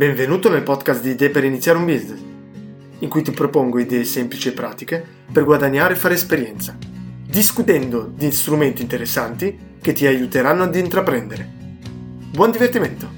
Benvenuto nel podcast di Idee per iniziare un business, in cui ti propongo idee semplici e pratiche per guadagnare e fare esperienza, discutendo di strumenti interessanti che ti aiuteranno ad intraprendere. Buon divertimento!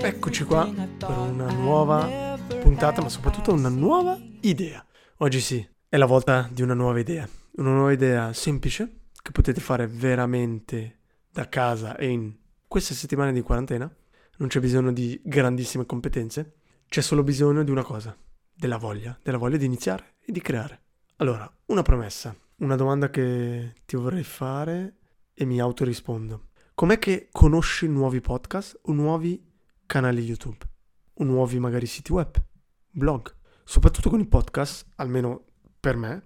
Eccoci qua per una nuova puntata, ma soprattutto una nuova idea. Oggi sì, è la volta di una nuova idea. Una nuova idea semplice che potete fare veramente da casa e in queste settimane di quarantena. Non c'è bisogno di grandissime competenze, c'è solo bisogno di una cosa, della voglia, della voglia di iniziare e di creare. Allora, una promessa, una domanda che ti vorrei fare e mi autorispondo. Com'è che conosci nuovi podcast o nuovi canali YouTube? O nuovi magari siti web, blog? Soprattutto con i podcast, almeno per me,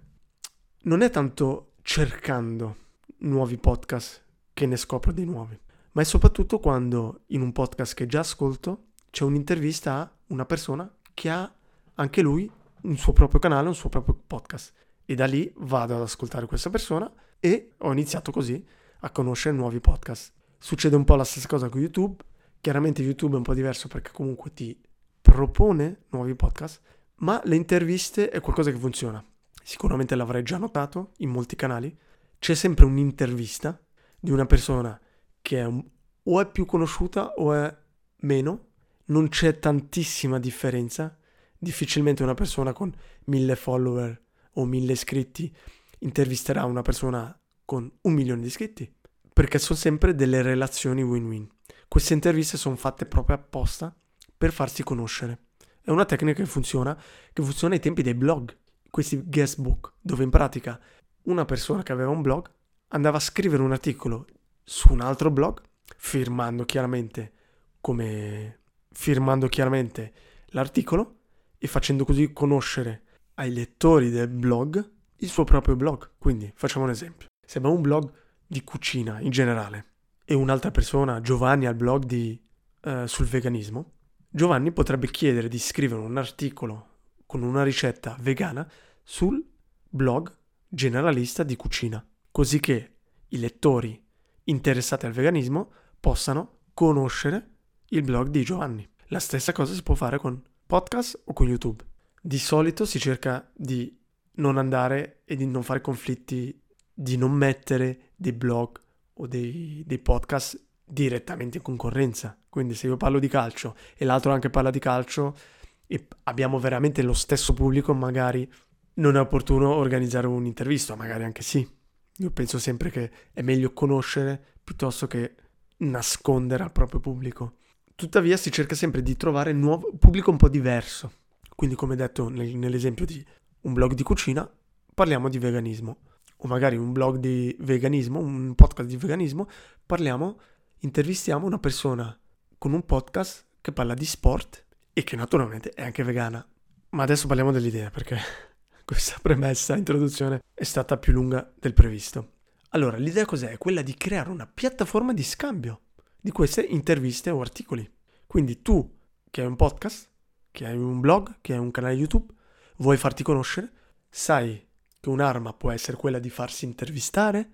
non è tanto cercando nuovi podcast che ne scopro dei nuovi, ma è soprattutto quando in un podcast che già ascolto c'è un'intervista a una persona che ha anche lui un suo proprio canale, un suo proprio podcast. E da lì vado ad ascoltare questa persona e ho iniziato così a conoscere nuovi podcast. Succede un po' la stessa cosa con YouTube. Chiaramente YouTube è un po' diverso perché comunque ti propone nuovi podcast, ma le interviste è qualcosa che funziona. Sicuramente l'avrai già notato in molti canali c'è sempre un'intervista di una persona che è un, o è più conosciuta o è meno, non c'è tantissima differenza. Difficilmente una persona con mille follower o mille iscritti intervisterà una persona con un milione di iscritti, perché sono sempre delle relazioni win-win. Queste interviste sono fatte proprio apposta per farsi conoscere. È una tecnica che funziona, che funziona ai tempi dei blog, questi guest book, dove in pratica una persona che aveva un blog andava a scrivere un articolo su un altro blog, firmando chiaramente come firmando chiaramente l'articolo e facendo così conoscere ai lettori del blog il suo proprio blog. Quindi facciamo un esempio. Se abbiamo un blog di cucina in generale e un'altra persona, Giovanni, ha il blog di, uh, sul veganismo, Giovanni potrebbe chiedere di scrivere un articolo con una ricetta vegana sul blog generalista di cucina, così che i lettori interessati al veganismo possano conoscere il blog di Giovanni. La stessa cosa si può fare con podcast o con YouTube. Di solito si cerca di non andare e di non fare conflitti, di non mettere dei blog o dei, dei podcast direttamente in concorrenza. Quindi se io parlo di calcio e l'altro anche parla di calcio e abbiamo veramente lo stesso pubblico, magari non è opportuno organizzare un'intervista, magari anche sì. Io penso sempre che è meglio conoscere piuttosto che nascondere al proprio pubblico. Tuttavia si cerca sempre di trovare nuovo pubblico un po' diverso. Quindi come detto nel, nell'esempio di un blog di cucina, parliamo di veganismo. O magari un blog di veganismo, un podcast di veganismo, parliamo, intervistiamo una persona con un podcast che parla di sport e che naturalmente è anche vegana. Ma adesso parliamo dell'idea perché questa premessa, introduzione, è stata più lunga del previsto. Allora, l'idea cos'è? Quella di creare una piattaforma di scambio di queste interviste o articoli. Quindi tu, che hai un podcast, che hai un blog, che hai un canale YouTube, vuoi farti conoscere, sai che un'arma può essere quella di farsi intervistare,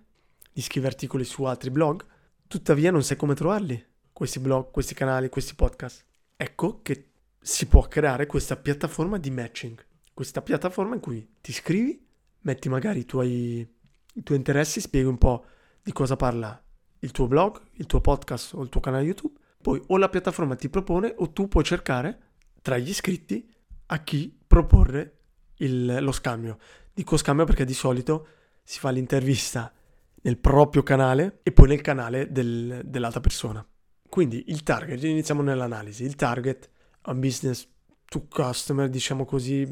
di scrivere articoli su altri blog, tuttavia non sai come trovarli, questi blog, questi canali, questi podcast. Ecco che si può creare questa piattaforma di matching questa piattaforma in cui ti iscrivi, metti magari i tuoi, i tuoi interessi, spieghi un po' di cosa parla il tuo blog, il tuo podcast o il tuo canale YouTube. Poi o la piattaforma ti propone o tu puoi cercare tra gli iscritti a chi proporre il, lo scambio. Dico scambio perché di solito si fa l'intervista nel proprio canale e poi nel canale del, dell'altra persona. Quindi il target, iniziamo nell'analisi, il target è un business to customer, diciamo così,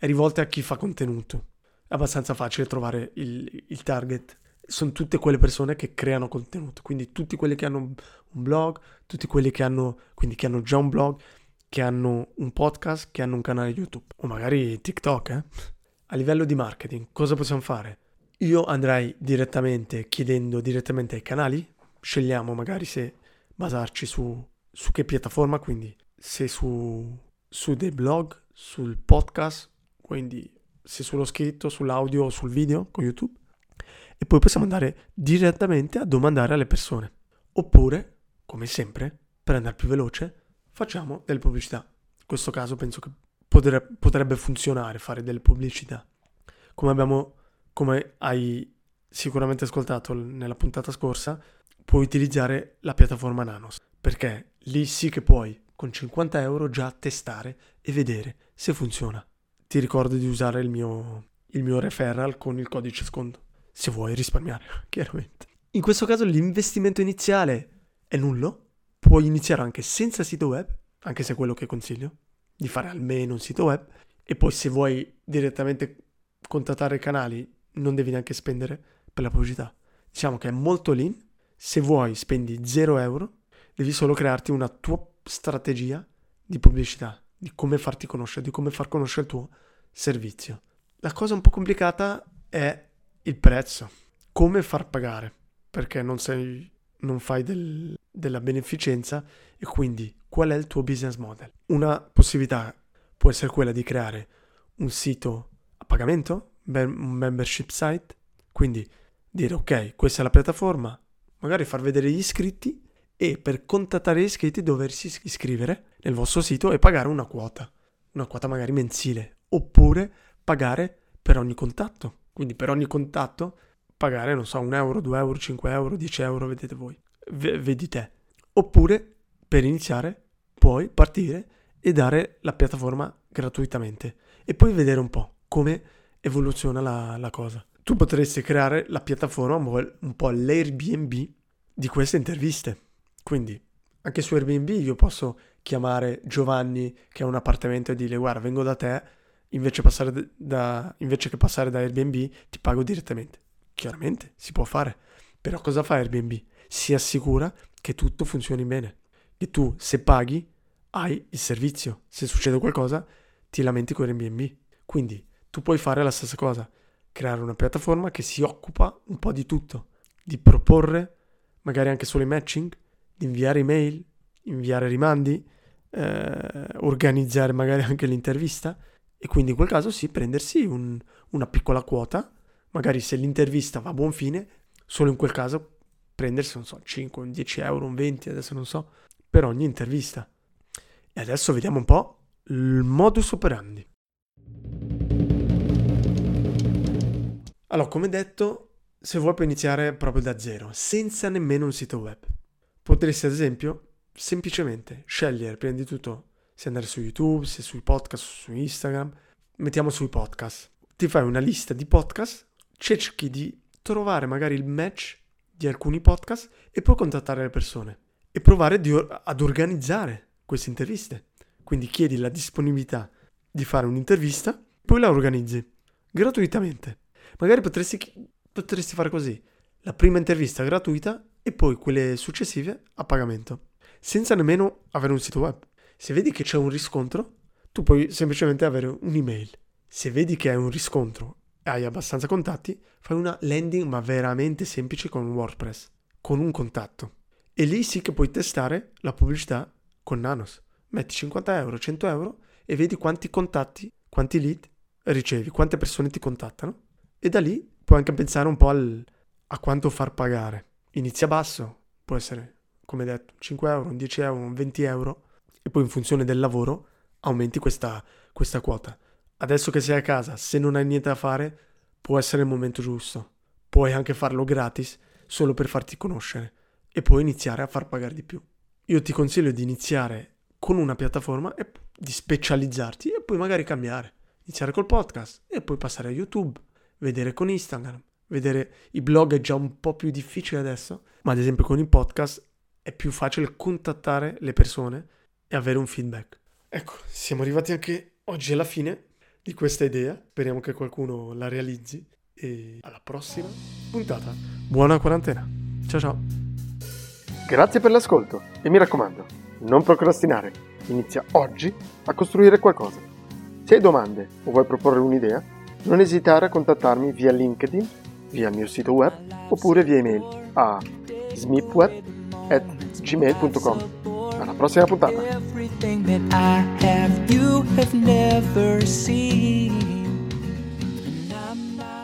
è rivolta a chi fa contenuto. È abbastanza facile trovare il, il target. Sono tutte quelle persone che creano contenuto, quindi tutti quelli che hanno un blog, tutti quelli che hanno, quindi che hanno già un blog, che hanno un podcast, che hanno un canale YouTube o magari TikTok. Eh? A livello di marketing, cosa possiamo fare? Io andrei direttamente chiedendo direttamente ai canali, scegliamo magari se basarci su, su che piattaforma, quindi se su, su dei blog, sul podcast quindi se sullo scritto, sull'audio o sul video con YouTube, e poi possiamo andare direttamente a domandare alle persone. Oppure, come sempre, per andare più veloce, facciamo delle pubblicità. In questo caso penso che potrebbe, funzionare fare delle pubblicità. Come abbiamo, come hai sicuramente ascoltato nella puntata scorsa, puoi utilizzare la piattaforma Nanos, perché lì sì che puoi con 50 euro già testare e vedere se funziona. Ti ricordo di usare il mio, il mio referral con il codice sconto, se vuoi risparmiare, chiaramente. In questo caso l'investimento iniziale è nullo, puoi iniziare anche senza sito web, anche se è quello che consiglio, di fare almeno un sito web, e poi se vuoi direttamente contattare i canali non devi neanche spendere per la pubblicità. Diciamo che è molto lean, se vuoi spendi 0 euro, devi solo crearti una tua strategia di pubblicità, di come farti conoscere, di come far conoscere il tuo servizio. La cosa un po' complicata è il prezzo, come far pagare, perché non, sei, non fai del, della beneficenza e quindi qual è il tuo business model. Una possibilità può essere quella di creare un sito a pagamento, un membership site, quindi dire ok, questa è la piattaforma, magari far vedere gli iscritti e per contattare gli iscritti doversi iscrivere nel vostro sito e pagare una quota, una quota magari mensile, oppure pagare per ogni contatto. Quindi per ogni contatto pagare, non so, un euro, due euro, cinque euro, dieci euro, vedete voi, v- vedi te. Oppure per iniziare puoi partire e dare la piattaforma gratuitamente e poi vedere un po' come evoluziona la, la cosa. Tu potresti creare la piattaforma un po' l'Airbnb di queste interviste quindi anche su Airbnb io posso chiamare Giovanni che ha un appartamento e dire guarda vengo da te, invece, da, invece che passare da Airbnb ti pago direttamente. Chiaramente si può fare, però cosa fa Airbnb? Si assicura che tutto funzioni bene, che tu se paghi hai il servizio, se succede qualcosa ti lamenti con Airbnb. Quindi tu puoi fare la stessa cosa, creare una piattaforma che si occupa un po' di tutto, di proporre magari anche solo i matching, di inviare email, inviare rimandi, eh, organizzare magari anche l'intervista e quindi in quel caso sì, prendersi un, una piccola quota, magari se l'intervista va a buon fine, solo in quel caso prendersi, non so, 5, 10 euro, un 20, adesso non so, per ogni intervista. E adesso vediamo un po' il modus operandi. Allora, come detto, se vuoi puoi iniziare proprio da zero, senza nemmeno un sito web. Potresti ad esempio semplicemente scegliere prima di tutto se andare su YouTube, se sui podcast, su Instagram. Mettiamo sui podcast. Ti fai una lista di podcast, cerchi di trovare magari il match di alcuni podcast e poi contattare le persone e provare di, ad organizzare queste interviste. Quindi chiedi la disponibilità di fare un'intervista, poi la organizzi gratuitamente. Magari potresti, potresti fare così. La prima intervista gratuita e poi quelle successive a pagamento, senza nemmeno avere un sito web. Se vedi che c'è un riscontro, tu puoi semplicemente avere un'email. Se vedi che hai un riscontro e hai abbastanza contatti, fai una landing ma veramente semplice con WordPress, con un contatto. E lì sì che puoi testare la pubblicità con Nanos. Metti 50 euro, 100 euro e vedi quanti contatti, quanti lead ricevi, quante persone ti contattano. E da lì puoi anche pensare un po' al, a quanto far pagare. Inizia basso, può essere, come detto, 5 euro, 10 euro, 20 euro, e poi in funzione del lavoro aumenti questa, questa quota. Adesso che sei a casa, se non hai niente da fare, può essere il momento giusto. Puoi anche farlo gratis, solo per farti conoscere, e poi iniziare a far pagare di più. Io ti consiglio di iniziare con una piattaforma e di specializzarti e poi magari cambiare. Iniziare col podcast e poi passare a YouTube, vedere con Instagram, vedere i blog è già un po' più difficile adesso, ma ad esempio con i podcast è più facile contattare le persone e avere un feedback. Ecco, siamo arrivati anche oggi alla fine di questa idea, speriamo che qualcuno la realizzi e alla prossima puntata. Buona quarantena. Ciao ciao. Grazie per l'ascolto e mi raccomando, non procrastinare. Inizia oggi a costruire qualcosa. Se hai domande o vuoi proporre un'idea, non esitare a contattarmi via LinkedIn via il mio sito web oppure via email a smipweb.gmail.com. Alla prossima puntata!